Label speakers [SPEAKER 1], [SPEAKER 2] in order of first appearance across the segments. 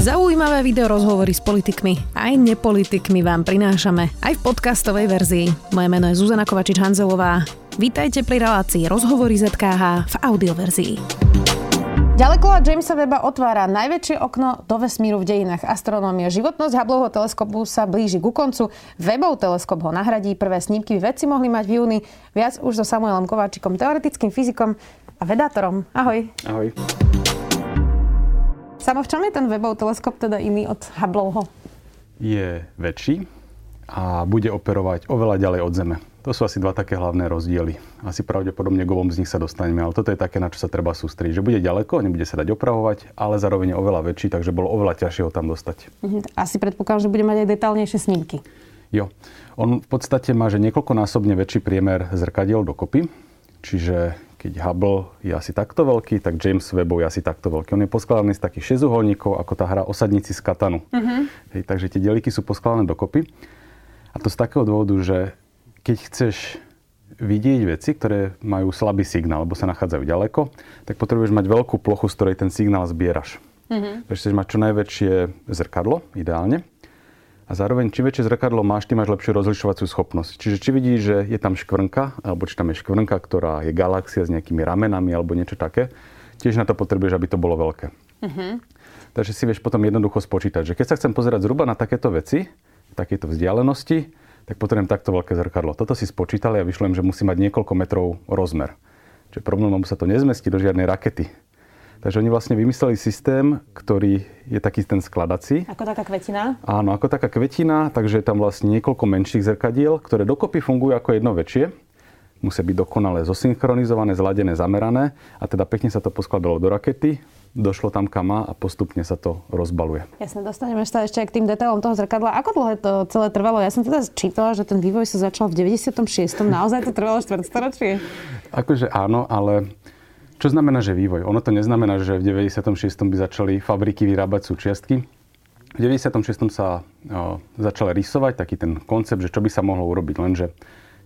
[SPEAKER 1] Zaujímavé video rozhovory s politikmi aj nepolitikmi vám prinášame aj v podcastovej verzii. Moje meno je Zuzana Kovačič-Hanzelová. Vítajte pri relácii Rozhovory ZKH v audioverzii. Ďalekohľad Jamesa Weba otvára najväčšie okno do vesmíru v dejinách astronómie. Životnosť Hubbleho teleskopu sa blíži ku koncu. Webov teleskop ho nahradí. Prvé snímky vedci mohli mať v júni. Viac už so Samuelom Kováčikom, teoretickým fyzikom a vedátorom. Ahoj.
[SPEAKER 2] Ahoj.
[SPEAKER 1] Samo v čom je ten Webov teleskop teda iný od Hubbleho?
[SPEAKER 2] Je väčší a bude operovať oveľa ďalej od Zeme. To sú asi dva také hlavné rozdiely. Asi pravdepodobne k obom z nich sa dostaneme, ale toto je také, na čo sa treba sústrediť. Že bude ďaleko, nebude sa dať opravovať, ale zároveň je oveľa väčší, takže bolo oveľa ťažšie ho tam dostať.
[SPEAKER 1] Mhm, asi predpokladám, že bude mať aj detálnejšie snímky.
[SPEAKER 2] Jo. On v podstate má, že niekoľkonásobne väčší priemer zrkadiel dokopy. Čiže keď Hubble je asi takto veľký, tak James Webb je asi takto veľký. On je poskladaný z takých šesťuholníkov, ako tá hra Osadníci z Katanu. Uh-huh. Hej, takže tie dieliky sú poskladané dokopy. A to z takého dôvodu, že keď chceš vidieť veci, ktoré majú slabý signál, alebo sa nachádzajú ďaleko, tak potrebuješ mať veľkú plochu, z ktorej ten signál zbieraš. Mm-hmm. Takže chceš mať čo najväčšie zrkadlo, ideálne. A zároveň, čím väčšie zrkadlo máš, tým máš lepšiu rozlišovaciu schopnosť. Čiže či vidíš, že je tam škvrnka, alebo či tam je škvrnka, ktorá je galaxia s nejakými ramenami, alebo niečo také, tiež na to potrebuješ, aby to bolo veľké. Mm-hmm. Takže si vieš potom jednoducho spočítať, že keď sa chcem pozerať zhruba na takéto veci, takéto vzdialenosti, tak potrebujem takto veľké zrkadlo. Toto si spočítali a vyšlo im, že musí mať niekoľko metrov rozmer. Čiže problémom sa to nezmestí do žiadnej rakety. Takže oni vlastne vymysleli systém, ktorý je taký ten skladací.
[SPEAKER 1] Ako taká kvetina?
[SPEAKER 2] Áno, ako taká kvetina, takže je tam vlastne niekoľko menších zrkadiel, ktoré dokopy fungujú ako jedno väčšie. Musia byť dokonale zosynchronizované, zladené, zamerané a teda pekne sa to poskladalo do rakety došlo tam kam má a postupne sa to rozbaluje.
[SPEAKER 1] Jasne, dostaneme sa ešte k tým detailom toho zrkadla. Ako dlho to celé trvalo? Ja som teda čítala, že ten vývoj sa začal v 96. Naozaj to trvalo štvrtstoročie?
[SPEAKER 2] Akože áno, ale čo znamená, že vývoj? Ono to neznamená, že v 96. by začali fabriky vyrábať súčiastky. V 96. sa začal rysovať taký ten koncept, že čo by sa mohlo urobiť. Lenže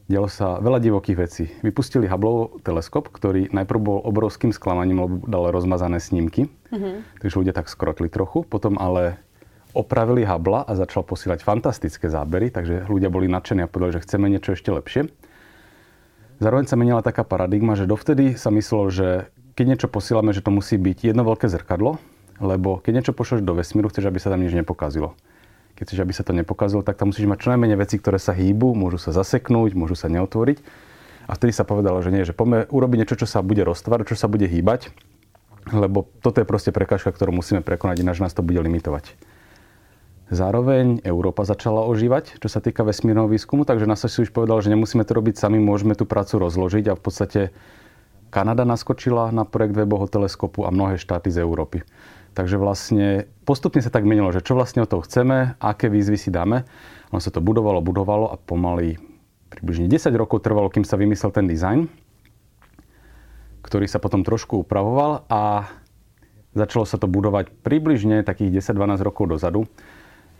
[SPEAKER 2] dialo sa veľa divokých vecí. Vypustili Hubble teleskop, ktorý najprv bol obrovským sklamaním, lebo dal rozmazané snímky. Mm-hmm. Takže ľudia tak skrotli trochu. Potom ale opravili Hubble a začal posílať fantastické zábery, takže ľudia boli nadšení a povedali, že chceme niečo ešte lepšie. Zároveň sa menila taká paradigma, že dovtedy sa myslelo, že keď niečo posílame, že to musí byť jedno veľké zrkadlo, lebo keď niečo pošleš do vesmíru, chceš, aby sa tam nič nepokazilo keď chceš, aby sa to nepokazilo, tak tam musíš mať čo najmenej veci, ktoré sa hýbu, môžu sa zaseknúť, môžu sa neotvoriť. A vtedy sa povedalo, že nie, že poďme urobiť niečo, čo sa bude roztvárať, čo sa bude hýbať, lebo toto je proste prekážka, ktorú musíme prekonať, ináč nás to bude limitovať. Zároveň Európa začala ožívať, čo sa týka vesmírneho výskumu, takže nás si už povedal, že nemusíme to robiť sami, môžeme tú prácu rozložiť a v podstate Kanada naskočila na projekt webového teleskopu a mnohé štáty z Európy. Takže vlastne postupne sa tak menilo, že čo vlastne o toho chceme, aké výzvy si dáme. Ono sa to budovalo, budovalo a pomaly približne 10 rokov trvalo, kým sa vymyslel ten dizajn, ktorý sa potom trošku upravoval a začalo sa to budovať približne takých 10-12 rokov dozadu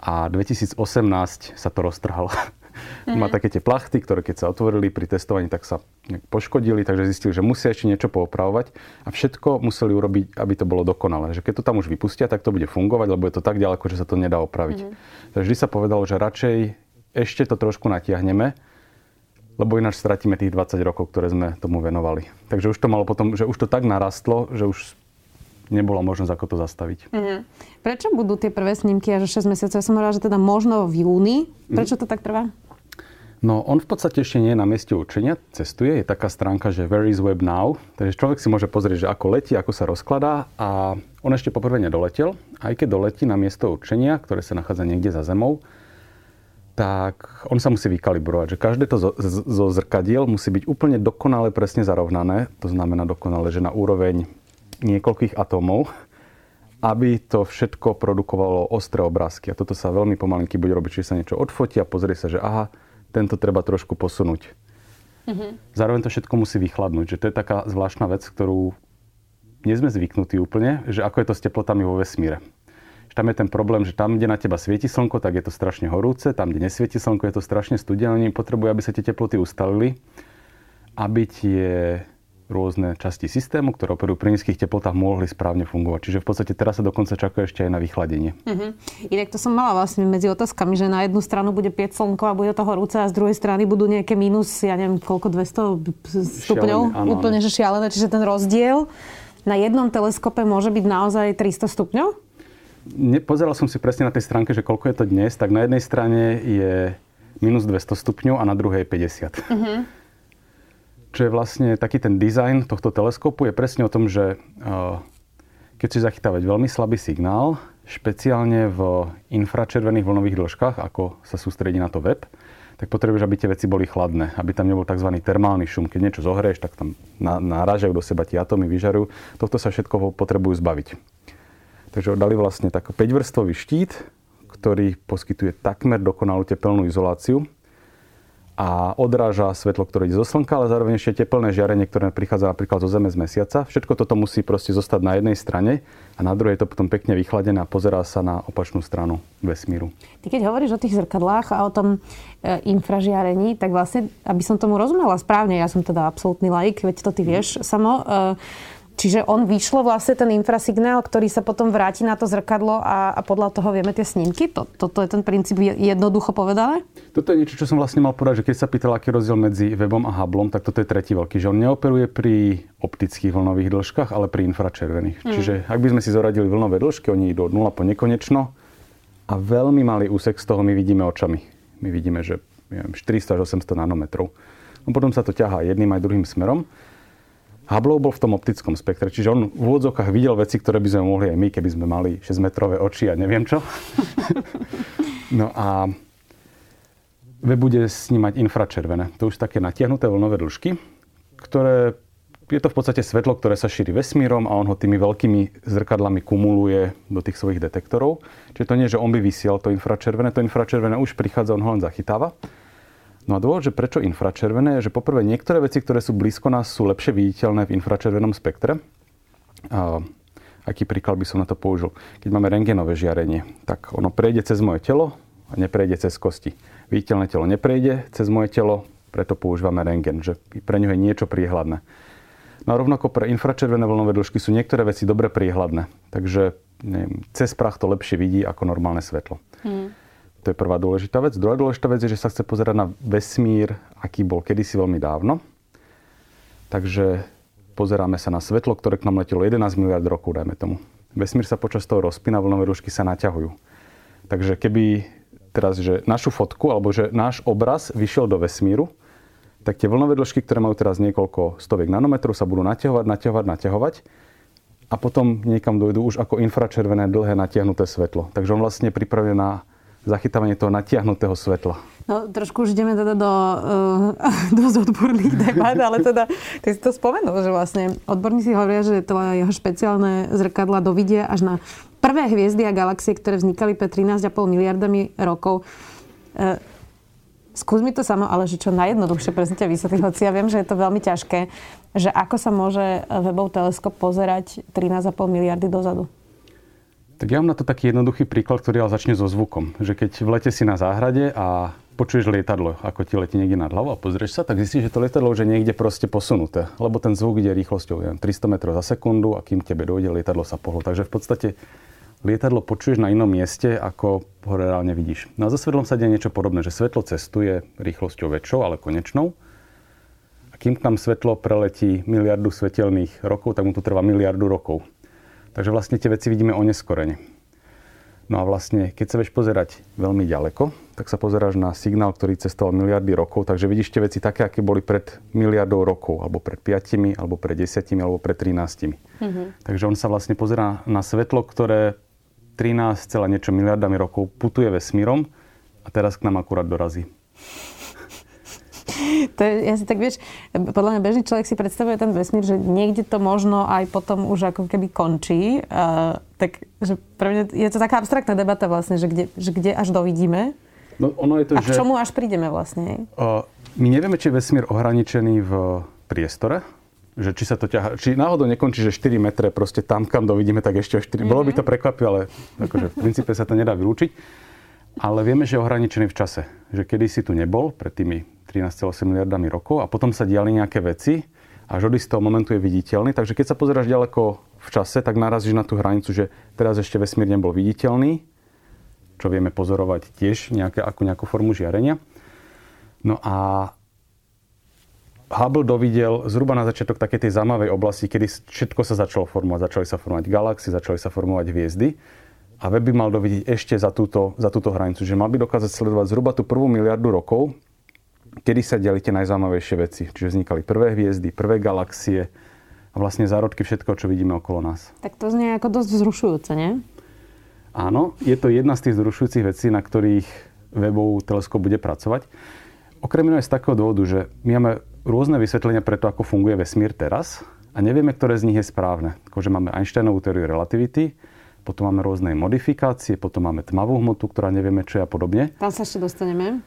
[SPEAKER 2] a 2018 sa to roztrhalo. Mm-hmm. Má také tie plachty, ktoré keď sa otvorili pri testovaní, tak sa poškodili, takže zistili, že musia ešte niečo poopravovať a všetko museli urobiť, aby to bolo dokonalé. Že keď to tam už vypustia, tak to bude fungovať, lebo je to tak ďaleko, že sa to nedá opraviť. Mm-hmm. Takže vždy sa povedalo, že radšej ešte to trošku natiahneme, lebo ináč stratíme tých 20 rokov, ktoré sme tomu venovali. Takže už to malo potom, že už to tak narastlo, že už nebola možnosť, ako to zastaviť. Mm-hmm.
[SPEAKER 1] Prečo budú tie prvé snímky až 6 mesiacov? Ja som hovorila, že teda možno v júni. Prečo to tak trvá?
[SPEAKER 2] No, on v podstate ešte nie je na mieste učenia, cestuje. Je taká stránka, že Where is Web Now? Takže človek si môže pozrieť, že ako letí, ako sa rozkladá a on ešte poprvé nedoletel. Aj keď doletí na miesto učenia, ktoré sa nachádza niekde za zemou, tak on sa musí vykalibrovať, že každé to zo, zo zrkadiel musí byť úplne dokonale presne zarovnané. To znamená dokonale, že na úroveň niekoľkých atómov, aby to všetko produkovalo ostré obrázky. A toto sa veľmi pomalinky bude robiť, čiže sa niečo odfotí a pozrie sa, že aha, tento treba trošku posunúť. Mm-hmm. Zároveň to všetko musí vychladnúť, že to je taká zvláštna vec, ktorú nie sme zvyknutí úplne, že ako je to s teplotami vo vesmíre. Že tam je ten problém, že tam, kde na teba svieti slnko, tak je to strašne horúce, tam, kde nesvieti slnko, je to strašne studené. Oni potrebujú, aby sa tie teploty ustalili, aby tie rôzne časti systému, ktoré operujú pri nízkych teplotách, mohli správne fungovať. Čiže v podstate teraz sa dokonca čaká ešte aj na vychladenie.
[SPEAKER 1] Uh-huh. Inak to som mala vlastne medzi otázkami, že na jednu stranu bude 5 slnko a bude to horúce a z druhej strany budú nejaké minus, ja neviem koľko, 200 stupňov. Šialené, áno, Úplne, áno. že šialené. Čiže ten rozdiel na jednom teleskope môže byť naozaj 300 stupňov?
[SPEAKER 2] Nepozeral som si presne na tej stránke, že koľko je to dnes, tak na jednej strane je minus 200 stupňov a na druhej 50. Uh-huh. Čo je vlastne taký ten dizajn tohto teleskopu je presne o tom, že uh, keď si zachytávať veľmi slabý signál, špeciálne v infračervených vlnových dĺžkach, ako sa sústredí na to web, tak potrebuješ, aby tie veci boli chladné, aby tam nebol tzv. termálny šum. Keď niečo zohrieš, tak tam narážajú do seba tie atómy, vyžarujú. Tohto sa všetko potrebujú zbaviť. Takže dali vlastne tak 5-vrstvový štít, ktorý poskytuje takmer dokonalú tepelnú izoláciu a odráža svetlo, ktoré ide zo slnka, ale zároveň ešte teplné žiarenie, ktoré prichádza napríklad zo Zeme z Mesiaca. Všetko toto musí proste zostať na jednej strane a na druhej je to potom pekne vychladené a pozerá sa na opačnú stranu vesmíru.
[SPEAKER 1] Ty keď hovoríš o tých zrkadlách a o tom e, infražiarení, tak vlastne, aby som tomu rozumela správne, ja som teda absolútny laik, veď to ty vieš samo, e, Čiže on vyšlo vlastne ten infrasignál, ktorý sa potom vráti na to zrkadlo a, a podľa toho vieme tie snímky? To, toto je ten princíp jednoducho povedané?
[SPEAKER 2] Toto je niečo, čo som vlastne mal povedať, že keď sa pýtal, aký je rozdiel medzi webom a Hubbleom, tak toto je tretí veľký, že on neoperuje pri optických vlnových dĺžkach, ale pri infračervených. Mm. Čiže ak by sme si zoradili vlnové dĺžky, oni idú od 0 po nekonečno a veľmi malý úsek z toho my vidíme očami. My vidíme, že neviem, 400 až 800 nanometrov. No potom sa to ťahá jedným aj druhým smerom. Hubble bol v tom optickom spektre, čiže on v úvodzovkách videl veci, ktoré by sme mohli aj my, keby sme mali 6-metrové oči a neviem čo. no a web bude snímať infračervené. To už také natiahnuté vlnové dĺžky, ktoré je to v podstate svetlo, ktoré sa šíri vesmírom a on ho tými veľkými zrkadlami kumuluje do tých svojich detektorov. Čiže to nie, že on by vysiel to infračervené, to infračervené už prichádza, on ho len zachytáva. No a dôvod, že prečo infračervené, je, že poprvé niektoré veci, ktoré sú blízko nás, sú lepšie viditeľné v infračervenom spektre. A aký príklad by som na to použil? Keď máme rengenové žiarenie, tak ono prejde cez moje telo a neprejde cez kosti. Viditeľné telo neprejde cez moje telo, preto používame rengen, že pre ňo je niečo priehľadné. No a rovnako pre infračervené vlnové dĺžky sú niektoré veci dobre priehľadné. Takže neviem, cez prach to lepšie vidí ako normálne svetlo. Hmm. To je prvá dôležitá vec. Druhá dôležitá vec je, že sa chce pozerať na vesmír, aký bol kedysi veľmi dávno. Takže pozeráme sa na svetlo, ktoré k nám letelo 11 miliard rokov, dajme tomu. Vesmír sa počas toho rozpína, vlnové rúšky sa naťahujú. Takže keby teraz, že našu fotku, alebo že náš obraz vyšiel do vesmíru, tak tie vlnové dĺžky, ktoré majú teraz niekoľko stoviek nanometrov, sa budú naťahovať, naťahovať, naťahovať a potom niekam dojdú už ako infračervené dlhé natiahnuté svetlo. Takže on vlastne pripravuje na zachytávanie toho natiahnutého svetla.
[SPEAKER 1] No, trošku už ideme teda do uh, dosť odborných debat, ale teda ty si to spomenul, že vlastne odborníci hovoria, že to jeho špeciálne zrkadla dovidia až na prvé hviezdy a galaxie, ktoré vznikali pred 13,5 miliardami rokov. Uh, skús mi to samo, ale že čo najjednoduchšie presne ťa vysvetliť, hoci ja viem, že je to veľmi ťažké, že ako sa môže webov teleskop pozerať 13,5 miliardy dozadu.
[SPEAKER 2] Tak ja mám na to taký jednoduchý príklad, ktorý ale začne so zvukom. Že keď v lete si na záhrade a počuješ lietadlo, ako ti letí niekde nad hlavou a pozrieš sa, tak zistíš, že to lietadlo už je niekde proste posunuté. Lebo ten zvuk ide rýchlosťou neviem, 300 metrov za sekundu a kým tebe dojde, lietadlo sa pohlo. Takže v podstate lietadlo počuješ na inom mieste, ako ho reálne vidíš. No a so svetlom sa deje niečo podobné, že svetlo cestuje rýchlosťou väčšou, ale konečnou. A kým tam svetlo preletí miliardu svetelných rokov, tak mu to trvá miliardu rokov. Takže vlastne tie veci vidíme oneskorene. No a vlastne, keď sa vieš pozerať veľmi ďaleko, tak sa pozeráš na signál, ktorý cestoval miliardy rokov, takže vidíš tie veci také, aké boli pred miliardou rokov, alebo pred 5, alebo pred 10, alebo pred 13. Mm-hmm. Takže on sa vlastne pozerá na svetlo, ktoré 13, niečo miliardami rokov putuje vesmírom a teraz k nám akurát dorazí
[SPEAKER 1] to je, ja si tak vieš, podľa mňa bežný človek si predstavuje ten vesmír, že niekde to možno aj potom už ako keby končí. Uh, tak že pre mňa je to taká abstraktná debata vlastne, že kde, že kde až dovidíme.
[SPEAKER 2] No, ono je to,
[SPEAKER 1] a k čomu až prídeme vlastne?
[SPEAKER 2] Uh, my nevieme, či je vesmír ohraničený v priestore, že či sa to ťaha, či náhodou nekončí, že 4 metre proste tam, kam dovidíme, tak ešte o 4. Mm-hmm. Bolo by to prekvapivé, ale akože v princípe sa to nedá vylúčiť. Ale vieme, že je ohraničený v čase. Že kedy si tu nebol, pred tými 13,8 miliardami rokov a potom sa diali nejaké veci až od istého momentu je viditeľný. Takže keď sa pozeráš ďaleko v čase, tak narazíš na tú hranicu, že teraz ešte vesmír nebol viditeľný, čo vieme pozorovať tiež nejaké, ako nejakú formu žiarenia. No a Hubble dovidel zhruba na začiatok takej tej zaujímavej oblasti, kedy všetko sa začalo formovať. Začali sa formovať galaxie, začali sa formovať hviezdy. A web by mal dovidieť ešte za túto, za túto hranicu. Že mal by dokázať sledovať zhruba tú prvú miliardu rokov, kedy sa diali tie najzaujímavejšie veci. Čiže vznikali prvé hviezdy, prvé galaxie a vlastne zárodky všetko, čo vidíme okolo nás.
[SPEAKER 1] Tak to znie ako dosť vzrušujúce, nie?
[SPEAKER 2] Áno, je to jedna z tých vzrušujúcich vecí, na ktorých webový teleskop bude pracovať. Okrem iného z takého dôvodu, že my máme rôzne vysvetlenia pre to, ako funguje vesmír teraz a nevieme, ktoré z nich je správne. Takže máme Einsteinovú teóriu relativity, potom máme rôzne modifikácie, potom máme tmavú hmotu, ktorá nevieme, čo je a podobne.
[SPEAKER 1] Tam sa ešte dostaneme.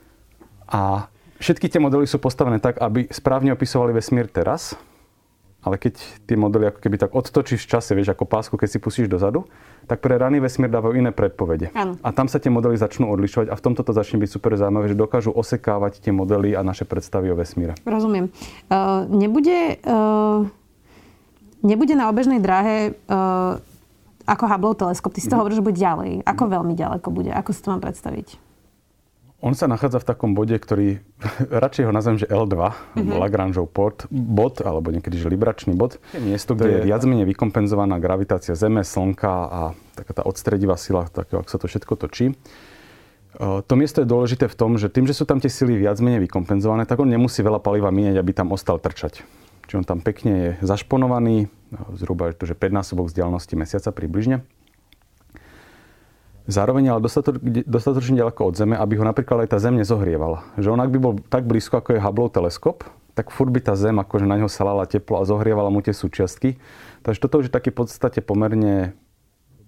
[SPEAKER 2] A všetky tie modely sú postavené tak, aby správne opisovali vesmír teraz, ale keď tie modely ako keby tak odtočíš v čase, vieš, ako pásku, keď si pustíš dozadu, tak pre raný vesmír dávajú iné predpovede.
[SPEAKER 1] Ano.
[SPEAKER 2] A tam sa tie modely začnú odlišovať a v tomto to začne byť super zaujímavé, že dokážu osekávať tie modely a naše predstavy o vesmíre.
[SPEAKER 1] Rozumiem. Uh, nebude, uh, nebude na obežnej dráhe uh, ako Hubble teleskop, ty si to mm. hovoríš, že bude ďalej. Ako veľmi ďaleko bude? Ako si to mám predstaviť?
[SPEAKER 2] On sa nachádza v takom bode, ktorý, radšej ho nazvem, že L2, mm-hmm. Lagrangeov bod, bod, alebo niekedy, že libračný bod. Je miesto, kde je viac menej vykompenzovaná gravitácia Zeme, Slnka a taká tá odstredivá sila, tak ako sa to všetko točí. To miesto je dôležité v tom, že tým, že sú tam tie sily viac menej vykompenzované, tak on nemusí veľa paliva míňať, aby tam ostal trčať. Čiže on tam pekne je zašponovaný, zhruba je to, že 5 násobok vzdialenosti mesiaca približne. Zároveň ale dostatočne ďaleko od Zeme, aby ho napríklad aj tá Zem nezohrievala. Že on ak by bol tak blízko, ako je Hubble teleskop, tak furt by tá Zem akože na ňo salala teplo a zohrievala mu tie súčiastky. Takže toto už je taký v podstate pomerne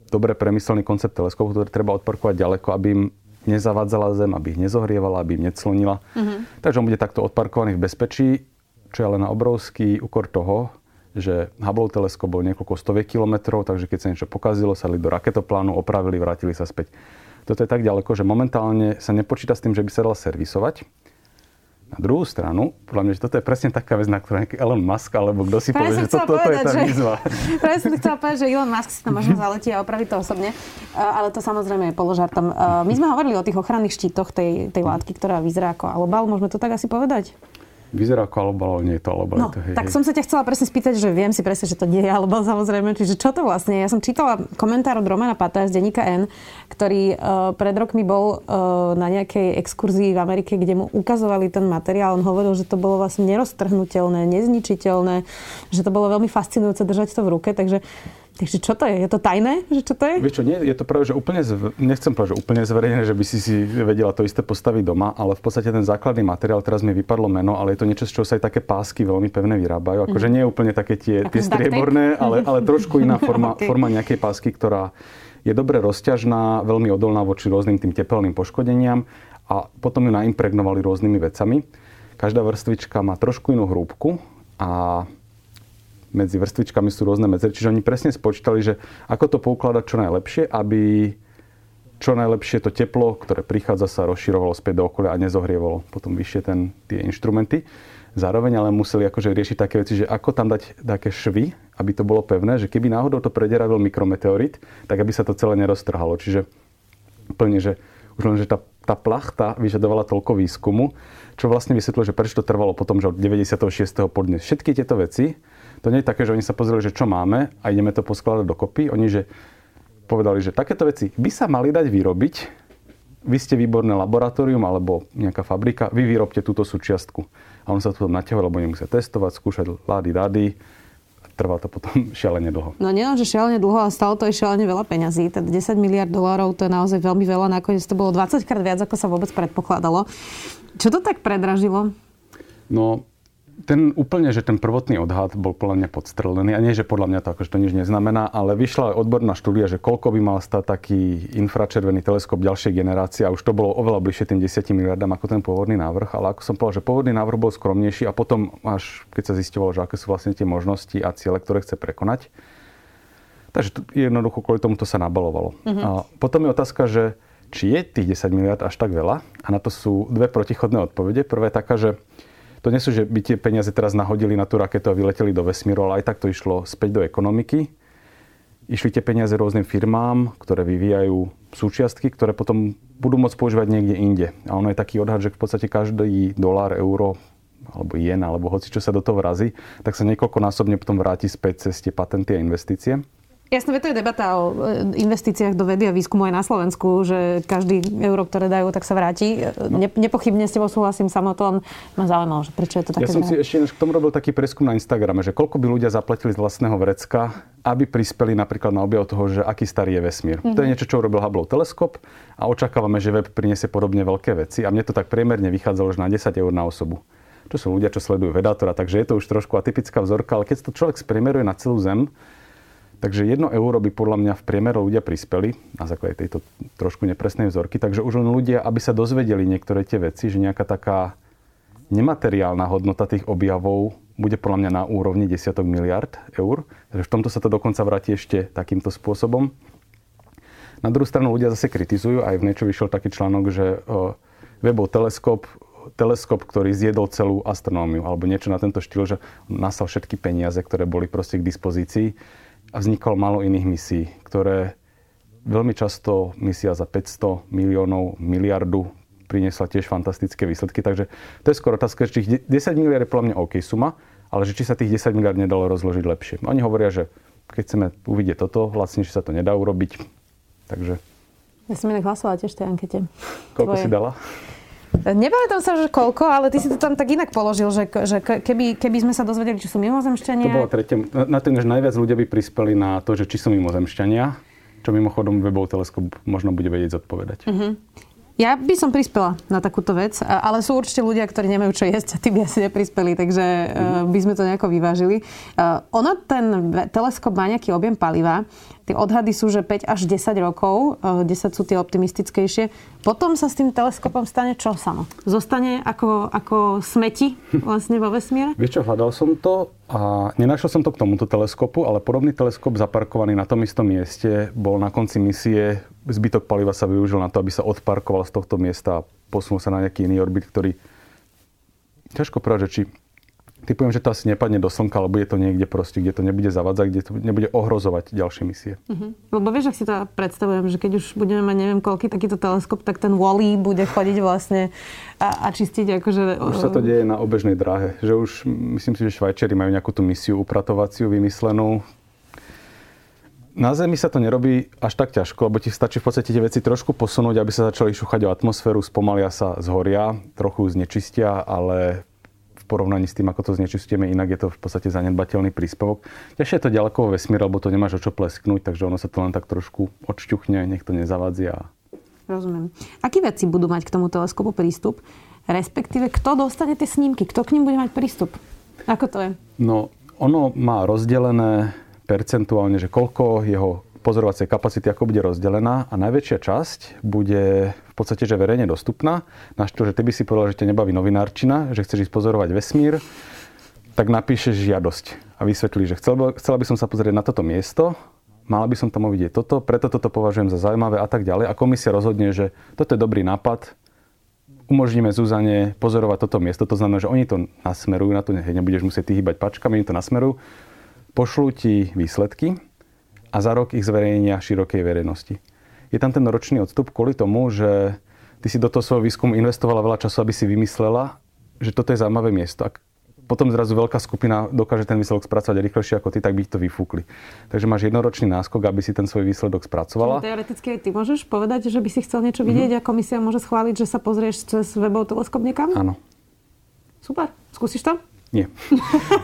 [SPEAKER 2] dobre premyslený koncept teleskopu, ktorý treba odparkovať ďaleko, aby im nezavadzala Zem, aby ich nezohrievala, aby im neclonila. Mm-hmm. Takže on bude takto odparkovaný v bezpečí, čo je ale na obrovský úkor toho, že Hubble teleskop bol niekoľko stoviek kilometrov, takže keď sa niečo pokazilo, sadli do raketoplánu, opravili, vrátili sa späť. Toto je tak ďaleko, že momentálne sa nepočíta s tým, že by sa dal servisovať. Na druhú stranu, podľa mňa, že toto je presne taká vec, na ktorú nejaký Elon Musk alebo kto si povie, že toto, toto je tá výzva.
[SPEAKER 1] Práve som chcela povedať, že Elon Musk si to možno zaletí a opraví to osobne, ale to samozrejme je položartom. My sme hovorili o tých ochranných štítoch tej, tej látky, ktorá vyzerá ako alobal, môžeme to tak asi povedať?
[SPEAKER 2] Vyzerá ako alobal, ale nie je to alobal.
[SPEAKER 1] No,
[SPEAKER 2] to, hej,
[SPEAKER 1] tak
[SPEAKER 2] hej.
[SPEAKER 1] som sa ťa chcela presne spýtať, že viem si presne, že to nie je alobal samozrejme. Čiže čo to vlastne? Ja som čítala komentár od Romana Pata z denníka N, ktorý uh, pred rokmi bol uh, na nejakej exkurzii v Amerike, kde mu ukazovali ten materiál. On hovoril, že to bolo vlastne neroztrhnutelné, nezničiteľné, že to bolo veľmi fascinujúce držať to v ruke. Takže Takže čo to je? Je to tajné? Že čo to je?
[SPEAKER 2] Vieš čo, nie, je to práve, že úplne, zv... nechcem povedať, že úplne zverejnené, že by si si vedela to isté postaviť doma, ale v podstate ten základný materiál, teraz mi vypadlo meno, ale je to niečo, z čoho sa aj také pásky veľmi pevne vyrábajú. Akože mm. nie je úplne také tie, tie strieborné, ale, ale trošku iná forma, okay. forma nejakej pásky, ktorá je dobre rozťažná, veľmi odolná voči rôznym tým tepelným poškodeniam a potom ju naimpregnovali rôznymi vecami. Každá vrstvička má trošku inú hrúbku a medzi vrstvičkami sú rôzne medzery. Čiže oni presne spočítali, že ako to poukladať čo najlepšie, aby čo najlepšie to teplo, ktoré prichádza, sa rozširovalo späť do okolia a nezohrievalo potom vyššie ten, tie inštrumenty. Zároveň ale museli akože riešiť také veci, že ako tam dať také švy, aby to bolo pevné, že keby náhodou to predieravil mikrometeorit, tak aby sa to celé neroztrhalo. Čiže úplne, že už len, že tá, tá plachta vyžadovala toľko výskumu, čo vlastne vysvetlilo, že prečo to trvalo potom, že od 96. podnes. Všetky tieto veci to nie je také, že oni sa pozreli, že čo máme a ideme to poskladať dokopy. Oni, že povedali, že takéto veci by sa mali dať vyrobiť. Vy ste výborné laboratórium alebo nejaká fabrika, vy vyrobte túto súčiastku. A on sa tu naťahol, lebo nemusia testovať, skúšať lády, rady. Trvá to potom šialene dlho.
[SPEAKER 1] No nie že šialene dlho, ale stalo to aj šialene veľa peňazí. Ten 10 miliard dolárov to je naozaj veľmi veľa. Nakoniec to bolo 20 krát viac, ako sa vôbec predpokladalo. Čo to tak predražilo?
[SPEAKER 2] No, ten úplne, že ten prvotný odhad bol podľa mňa podstrelený. A nie, že podľa mňa to akože to nič neznamená, ale vyšla odborná štúdia, že koľko by mal stať taký infračervený teleskop ďalšej generácie a už to bolo oveľa bližšie tým 10 miliardám ako ten pôvodný návrh. Ale ako som povedal, že pôvodný návrh bol skromnejší a potom až keď sa zistovalo, že aké sú vlastne tie možnosti a ciele, ktoré chce prekonať. Takže to, jednoducho kvôli tomu to sa nabalovalo. Uh-huh. A potom je otázka, že či je tých 10 miliard až tak veľa? A na to sú dve protichodné odpovede. Prvé taká, že to nie sú, že by tie peniaze teraz nahodili na tú raketu a vyleteli do vesmíru, ale aj tak to išlo späť do ekonomiky. Išli tie peniaze rôznym firmám, ktoré vyvíjajú súčiastky, ktoré potom budú môcť používať niekde inde. A ono je taký odhad, že v podstate každý dolár, euro alebo jen, alebo hoci čo sa do toho vrazí, tak sa niekoľkonásobne potom vráti späť cez tie patenty a investície.
[SPEAKER 1] Jasné, to je debata o e, investíciách do vedy a výskumu aj na Slovensku, že každý euro, ktoré dajú, tak sa vráti. No. Ne, nepochybne s tebou súhlasím samo to len ma zaujímalo, že prečo je to také
[SPEAKER 2] Ja som si ešte k tomu robil taký preskum na Instagrame, že koľko by ľudia zaplatili z vlastného vrecka, aby prispeli napríklad na objav toho, že aký starý je vesmír. Mm-hmm. To je niečo, čo urobil Hubble teleskop a očakávame, že web priniesie podobne veľké veci. A mne to tak priemerne vychádzalo už na 10 eur na osobu. To sú ľudia, čo sledujú vedátora, takže je to už trošku atypická vzorka, ale keď to človek spriemeruje na celú Zem, Takže 1 euro by podľa mňa v priemere ľudia prispeli na základe tejto trošku nepresnej vzorky. Takže už len ľudia, aby sa dozvedeli niektoré tie veci, že nejaká taká nemateriálna hodnota tých objavov bude podľa mňa na úrovni desiatok miliard eur. Takže v tomto sa to dokonca vráti ešte takýmto spôsobom. Na druhú stranu ľudia zase kritizujú, aj v niečo vyšiel taký článok, že Webov teleskop, teleskop, ktorý zjedol celú astronómiu, alebo niečo na tento štýl, že nasal všetky peniaze, ktoré boli proste k dispozícii a vznikalo malo iných misií, ktoré veľmi často misia za 500 miliónov, miliardu priniesla tiež fantastické výsledky. Takže to je skoro otázka, že tých 10 miliard je podľa mňa OK suma, ale že či sa tých 10 miliard nedalo rozložiť lepšie. Oni hovoria, že keď chceme uvidieť toto, že sa to nedá urobiť. Takže...
[SPEAKER 1] Ja som inak hlasovala tiež v tej ankete.
[SPEAKER 2] Koľko Tvoje. si dala?
[SPEAKER 1] Nepamätám sa, že koľko, ale ty si to tam tak inak položil, že, že keby, keby sme sa dozvedeli, či sú mimozemšťania.
[SPEAKER 2] To bolo tretie. Na tým, že najviac ľudia by prispeli na to, že či sú mimozemšťania, čo mimochodom webov teleskop možno bude vedieť zodpovedať. Uh-huh.
[SPEAKER 1] Ja by som prispela na takúto vec, ale sú určite ľudia, ktorí nemajú čo jesť a tí by asi neprispeli, takže mm-hmm. by sme to nejako vyvážili. Ono, ten teleskop má nejaký objem paliva. Tie odhady sú, že 5 až 10 rokov, 10 sú tie optimistickejšie. Potom sa s tým teleskopom stane čo samo? Zostane ako, ako smeti vlastne vo vesmíre?
[SPEAKER 2] Vieš čo, hľadal som to a nenašiel som to k tomuto teleskopu, ale podobný teleskop zaparkovaný na tom istom mieste bol na konci misie, zbytok paliva sa využil na to, aby sa odparkoval z tohto miesta a posunul sa na nejaký iný orbit, ktorý ťažko povedať, či typujem, že to asi nepadne do slnka, alebo je to niekde proste, kde to nebude zavadzať, kde to nebude ohrozovať ďalšie misie. Uh-huh.
[SPEAKER 1] Lebo vieš, ak si to predstavujem, že keď už budeme mať neviem koľký takýto teleskop, tak ten Wally bude chodiť vlastne a, a čistiť akože...
[SPEAKER 2] Už sa to deje na obežnej dráhe. Že už, myslím si, že Švajčeri majú nejakú tú misiu upratovaciu vymyslenú. Na Zemi sa to nerobí až tak ťažko, lebo ti stačí v podstate tie veci trošku posunúť, aby sa začali šúchať o atmosféru, spomalia sa, zhoria, trochu znečistia, ale porovnaní s tým, ako to znečistujeme inak, je to v podstate zanedbateľný príspevok. Ďalšie je to ďaleko vo vesmíre, lebo to nemáš o čo plesknúť, takže ono sa to len tak trošku odšťuchne, nech to nezavadzia.
[SPEAKER 1] Rozumiem. Akí veci budú mať k tomu teleskopu prístup? Respektíve, kto dostane tie snímky? Kto k ním bude mať prístup? Ako to je?
[SPEAKER 2] No, ono má rozdelené percentuálne, že koľko jeho pozorovacej kapacity ako bude rozdelená a najväčšia časť bude v podstate že verejne dostupná. Na to, že ty by si povedal, že ťa nebaví novinárčina, že chceš ísť pozorovať vesmír, tak napíšeš žiadosť a vysvetlíš, že chcel, chcela by som sa pozrieť na toto miesto, mala by som tam uvidieť toto, preto toto považujem za zaujímavé a tak ďalej. A komisia rozhodne, že toto je dobrý nápad, umožníme Zuzane pozorovať toto miesto. To znamená, že oni to nasmerujú na to, nebudeš musieť ty hýbať pačkami, oni to nasmerujú, pošlú ti výsledky a za rok ich zverejnia širokej verejnosti. Je tam ten ročný odstup kvôli tomu, že ty si do toho svojho výskumu investovala veľa času, aby si vymyslela, že toto je zaujímavé miesto. Ak potom zrazu veľká skupina dokáže ten výsledok spracovať rýchlejšie ako ty, tak by ich to vyfúkli. Takže máš jednoročný náskok, aby si ten svoj výsledok spracovala.
[SPEAKER 1] Čiže teoreticky ty môžeš povedať, že by si chcel niečo vidieť mm-hmm. a komisia môže schváliť, že sa pozrieš cez webov teleskop niekam?
[SPEAKER 2] Áno.
[SPEAKER 1] Super. Skúsiš to?
[SPEAKER 2] Nie.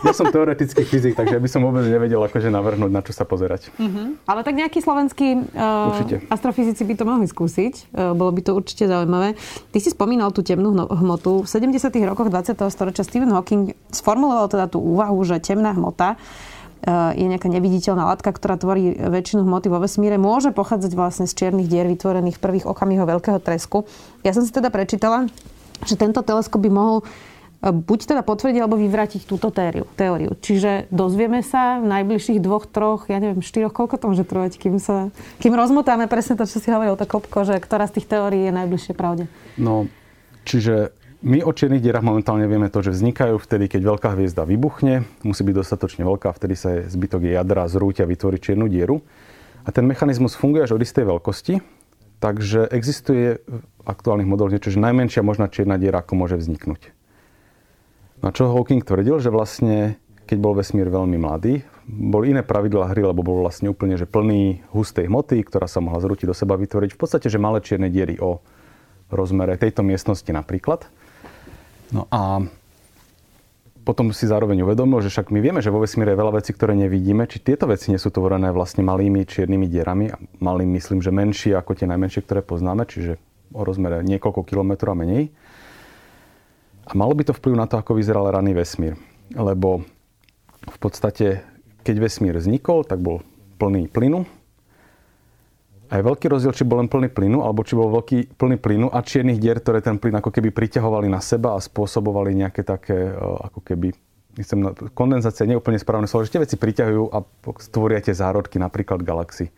[SPEAKER 2] Ja som teoretický fyzik, takže by som vôbec nevedel akože navrhnúť, na čo sa pozerať. Uh-huh.
[SPEAKER 1] Ale tak nejakí slovenskí uh, astrofyzici by to mohli skúsiť. Uh, bolo by to určite zaujímavé. Ty si spomínal tú temnú hmotu. V 70. rokoch 20. storočia Stephen Hawking sformuloval teda tú úvahu, že temná hmota uh, je nejaká neviditeľná látka, ktorá tvorí väčšinu hmoty vo vesmíre, môže pochádzať vlastne z čiernych dier vytvorených v prvých okamihov veľkého tresku. Ja som si teda prečítala, že tento teleskop by mohol buď teda potvrdiť alebo vyvrátiť túto teóriu. teóriu. Čiže dozvieme sa v najbližších dvoch, troch, ja neviem, štyroch, koľko to môže trvať, kým, sa, kým rozmotáme presne to, čo si hovoril, to kopko, že ktorá z tých teórií je najbližšie pravde.
[SPEAKER 2] No, čiže My o čiernych dierach momentálne vieme to, že vznikajú vtedy, keď veľká hviezda vybuchne, musí byť dostatočne veľká, vtedy sa zbytok jadra zrúti a vytvorí čiernu dieru. A ten mechanizmus funguje až od istej veľkosti, takže existuje v aktuálnych modeloch niečo, že najmenšia možná čierna diera, ako môže vzniknúť. No čo Hawking tvrdil, že vlastne keď bol vesmír veľmi mladý, boli iné pravidlá hry, lebo bol vlastne úplne že plný hustej hmoty, ktorá sa mohla zrútiť do seba vytvoriť v podstate, že malé čierne diery o rozmere tejto miestnosti napríklad. No a potom si zároveň uvedomil, že však my vieme, že vo vesmíre je veľa vecí, ktoré nevidíme, či tieto veci nie sú tvorené vlastne malými čiernymi dierami. Malým myslím, že menšie ako tie najmenšie, ktoré poznáme, čiže o rozmere niekoľko kilometrov a menej. A malo by to vplyv na to, ako vyzeral raný vesmír. Lebo v podstate, keď vesmír vznikol, tak bol plný plynu, a je veľký rozdiel, či bol len plný plynu, alebo či bol veľký plný plynu a čiernych dier, ktoré ten plyn ako keby priťahovali na seba a spôsobovali nejaké také, e, ako keby, kondenzácia nie je úplne správne slovo, že tie veci priťahujú a stvoria tie zárodky, napríklad galaxy.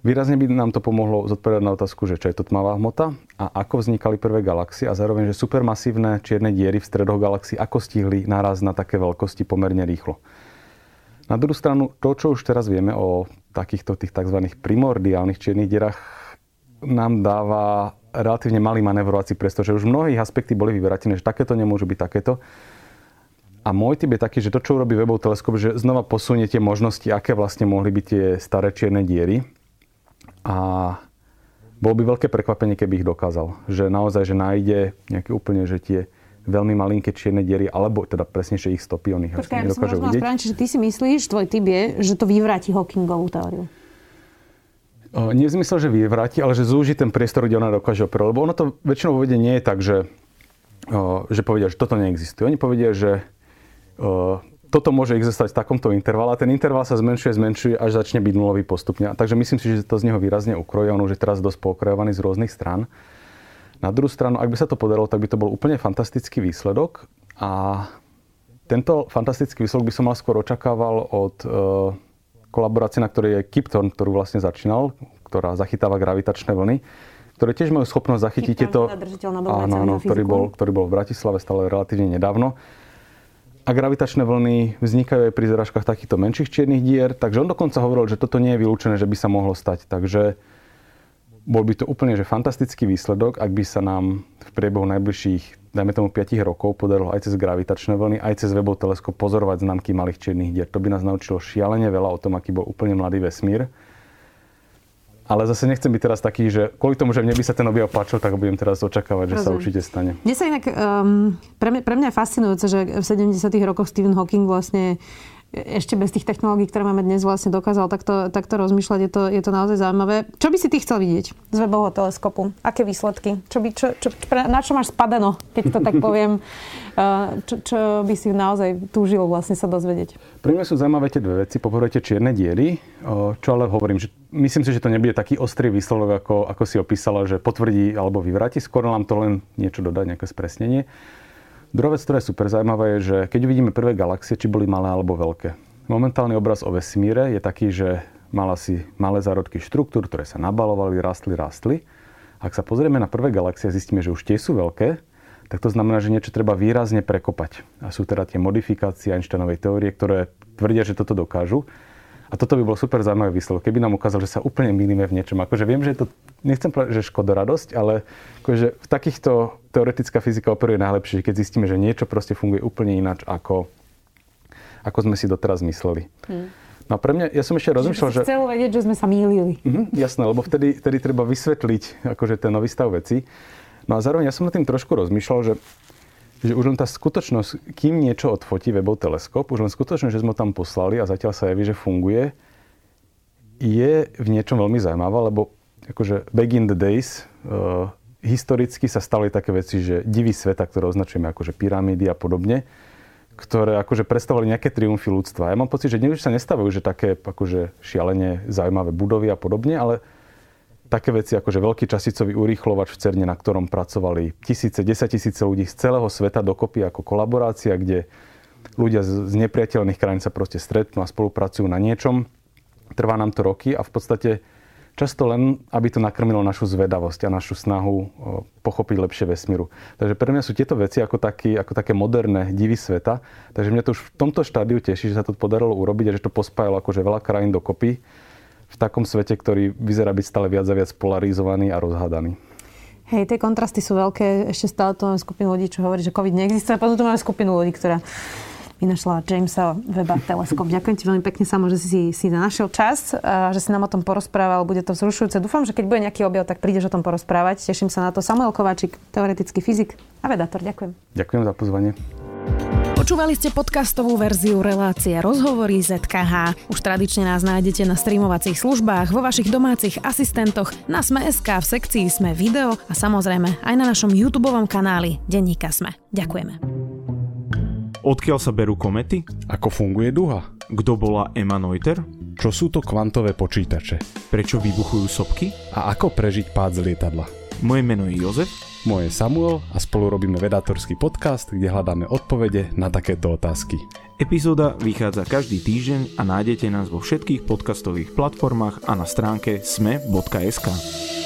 [SPEAKER 2] Výrazne by nám to pomohlo zodpovedať na otázku, že čo je to tmavá hmota a ako vznikali prvé galaxie a zároveň, že supermasívne čierne diery v stredoch galaxií ako stihli naraz na také veľkosti pomerne rýchlo. Na druhú stranu, to, čo už teraz vieme o takýchto tých tzv. primordiálnych čiernych dierach, nám dáva relatívne malý manevrovací priestor, že už mnohých aspekty boli vyvratené, že takéto nemôžu byť takéto. A môj typ je taký, že to, čo urobí Webov teleskop, že znova posunie tie možnosti, aké vlastne mohli byť tie staré čierne diery. A bolo by veľké prekvapenie, keby ich dokázal. Že naozaj, že nájde nejaké úplne, že tie veľmi malinké čierne diery, alebo teda presnejšie ich stopy, on ich Počkaj, nedokáže vidieť.
[SPEAKER 1] Správne, čiže ty si myslíš, tvoj typ je, že to vyvráti Hawkingovú teóriu?
[SPEAKER 2] O, nie v zmysle, že vyvráti, ale že zúži ten priestor, kde ona dokáže operovať. Lebo ono to väčšinou vo vede nie je tak, že, o, že povedia, že toto neexistuje. Oni povedia, že o, toto môže existovať v takomto intervale a ten interval sa zmenšuje, zmenšuje, až začne byť nulový postupne. Takže myslím si, že to z neho výrazne ukrojí. On už je teraz dosť pokrajovaný z rôznych strán. Na druhú stranu, ak by sa to podarilo, tak by to bol úplne fantastický výsledok a tento fantastický výsledok by som mal skôr očakával od e, kolaborácie, na ktorej je Kipton, ktorú vlastne začínal, ktorá zachytáva gravitačné vlny, ktoré tiež majú schopnosť zachytiť tieto...
[SPEAKER 1] Áno, áno,
[SPEAKER 2] ktorý bol, ktorý bol v Bratislave stále relatívne nedávno. A gravitačné vlny vznikajú aj pri zrážkach takýchto menších čiernych dier, takže on dokonca hovoril, že toto nie je vylúčené, že by sa mohlo stať. Takže bol by to úplne že fantastický výsledok, ak by sa nám v priebehu najbližších, dajme tomu 5 rokov, podarilo aj cez gravitačné vlny, aj cez webov teleskop pozorovať známky malých čiernych dier. To by nás naučilo šialene veľa o tom, aký bol úplne mladý vesmír. Ale zase nechcem byť teraz taký, že kvôli tomu, že mne by sa ten objav páčil, tak budem teraz očakávať, že Rozumiem. sa určite stane.
[SPEAKER 1] Mne sa inak, um, pre, mňa, pre mňa je fascinujúce, že v 70. rokoch Stephen Hawking vlastne ešte bez tých technológií, ktoré máme dnes, vlastne dokázal takto, takto rozmýšľať. Je to, je to naozaj zaujímavé. Čo by si ty chcel vidieť z webového teleskopu? Aké výsledky? Čo by, čo, čo, na čo máš spadeno, keď to tak poviem? Čo, čo by si naozaj túžil vlastne sa dozvedieť?
[SPEAKER 2] Pre mňa sú zaujímavé tie dve veci. Poprvé tie čierne diery, čo ale hovorím, že myslím si, že to nebude taký ostrý výsledok, ako, ako si opísala, že potvrdí alebo vyvráti. Skôr nám to len niečo dodať, nejaké spresnenie. Druhá vec, ktorá je super zaujímavá, je, že keď uvidíme prvé galaxie, či boli malé alebo veľké. Momentálny obraz o vesmíre je taký, že mala si malé zárodky štruktúr, ktoré sa nabalovali, rastli, rastli. Ak sa pozrieme na prvé galaxie a zistíme, že už tie sú veľké, tak to znamená, že niečo treba výrazne prekopať. A sú teda tie modifikácie Einsteinovej teórie, ktoré tvrdia, že toto dokážu. A toto by bol super zaujímavý výsledok, keby nám ukázal, že sa úplne milíme v niečom. Akože viem, že to, nechcem povedať, že škodoradosť, ale akože v takýchto teoretická fyzika operuje najlepšie, keď zistíme, že niečo proste funguje úplne ináč, ako, ako sme si doteraz mysleli. Hmm. No pre mňa, ja som ešte rozmýšľal, že...
[SPEAKER 1] Chcel vedieť, že sme sa mýlili.
[SPEAKER 2] Mhm, jasné, lebo vtedy, vtedy treba vysvetliť akože ten nový stav veci. No a zároveň ja som na tým trošku rozmýšľal, že že už len tá skutočnosť, kým niečo odfotí webov teleskop, už len skutočnosť, že sme tam poslali a zatiaľ sa javí, že funguje, je v niečom veľmi zaujímavá, lebo akože back in the days uh, historicky sa stali také veci, že divy sveta, ktoré označujeme akože pyramídy a podobne, ktoré akože predstavovali nejaké triumfy ľudstva. Ja mám pocit, že dnes už sa nestávajú, že také akože šialene zaujímavé budovy a podobne, ale také veci ako že veľký časicový urýchlovač v CERNE, na ktorom pracovali tisíce, desať tisíce ľudí z celého sveta dokopy ako kolaborácia, kde ľudia z nepriateľných krajín sa proste stretnú a spolupracujú na niečom. Trvá nám to roky a v podstate často len, aby to nakrmilo našu zvedavosť a našu snahu pochopiť lepšie vesmíru. Takže pre mňa sú tieto veci ako, taký, ako také moderné divy sveta. Takže mňa to už v tomto štádiu teší, že sa to podarilo urobiť a že to pospájalo akože veľa krajín dokopy v takom svete, ktorý vyzerá byť stále viac a viac polarizovaný a rozhádaný.
[SPEAKER 1] Hej, tie kontrasty sú veľké. Ešte stále tu máme skupinu ľudí, čo hovorí, že COVID neexistuje. Potom tu máme skupinu ľudí, ktorá vynašla Jamesa Weba teleskop. Ďakujem ti veľmi pekne, samo, že si, si našiel čas, a že si nám o tom porozprával. Bude to vzrušujúce. Dúfam, že keď bude nejaký objav, tak prídeš o tom porozprávať. Teším sa na to. Samuel Kováčik, teoretický fyzik a vedátor. Ďakujem.
[SPEAKER 2] Ďakujem za pozvanie.
[SPEAKER 1] Počúvali ste podcastovú verziu relácie Rozhovory ZKH. Už tradične nás nájdete na streamovacích službách, vo vašich domácich asistentoch, na Sme.sk, v sekcii Sme video a samozrejme aj na našom YouTube kanáli Denníka Sme. Ďakujeme.
[SPEAKER 3] Odkiaľ sa berú komety?
[SPEAKER 4] Ako funguje duha?
[SPEAKER 3] Kto bola Emma Noether?
[SPEAKER 4] Čo sú to kvantové počítače?
[SPEAKER 3] Prečo vybuchujú sopky?
[SPEAKER 4] A ako prežiť pád z lietadla?
[SPEAKER 3] Moje meno je Jozef.
[SPEAKER 4] Moje je Samuel a spolu robíme vedátorský podcast, kde hľadáme odpovede na takéto otázky.
[SPEAKER 3] Epizóda vychádza každý týždeň a nájdete nás vo všetkých podcastových platformách a na stránke sme.sk.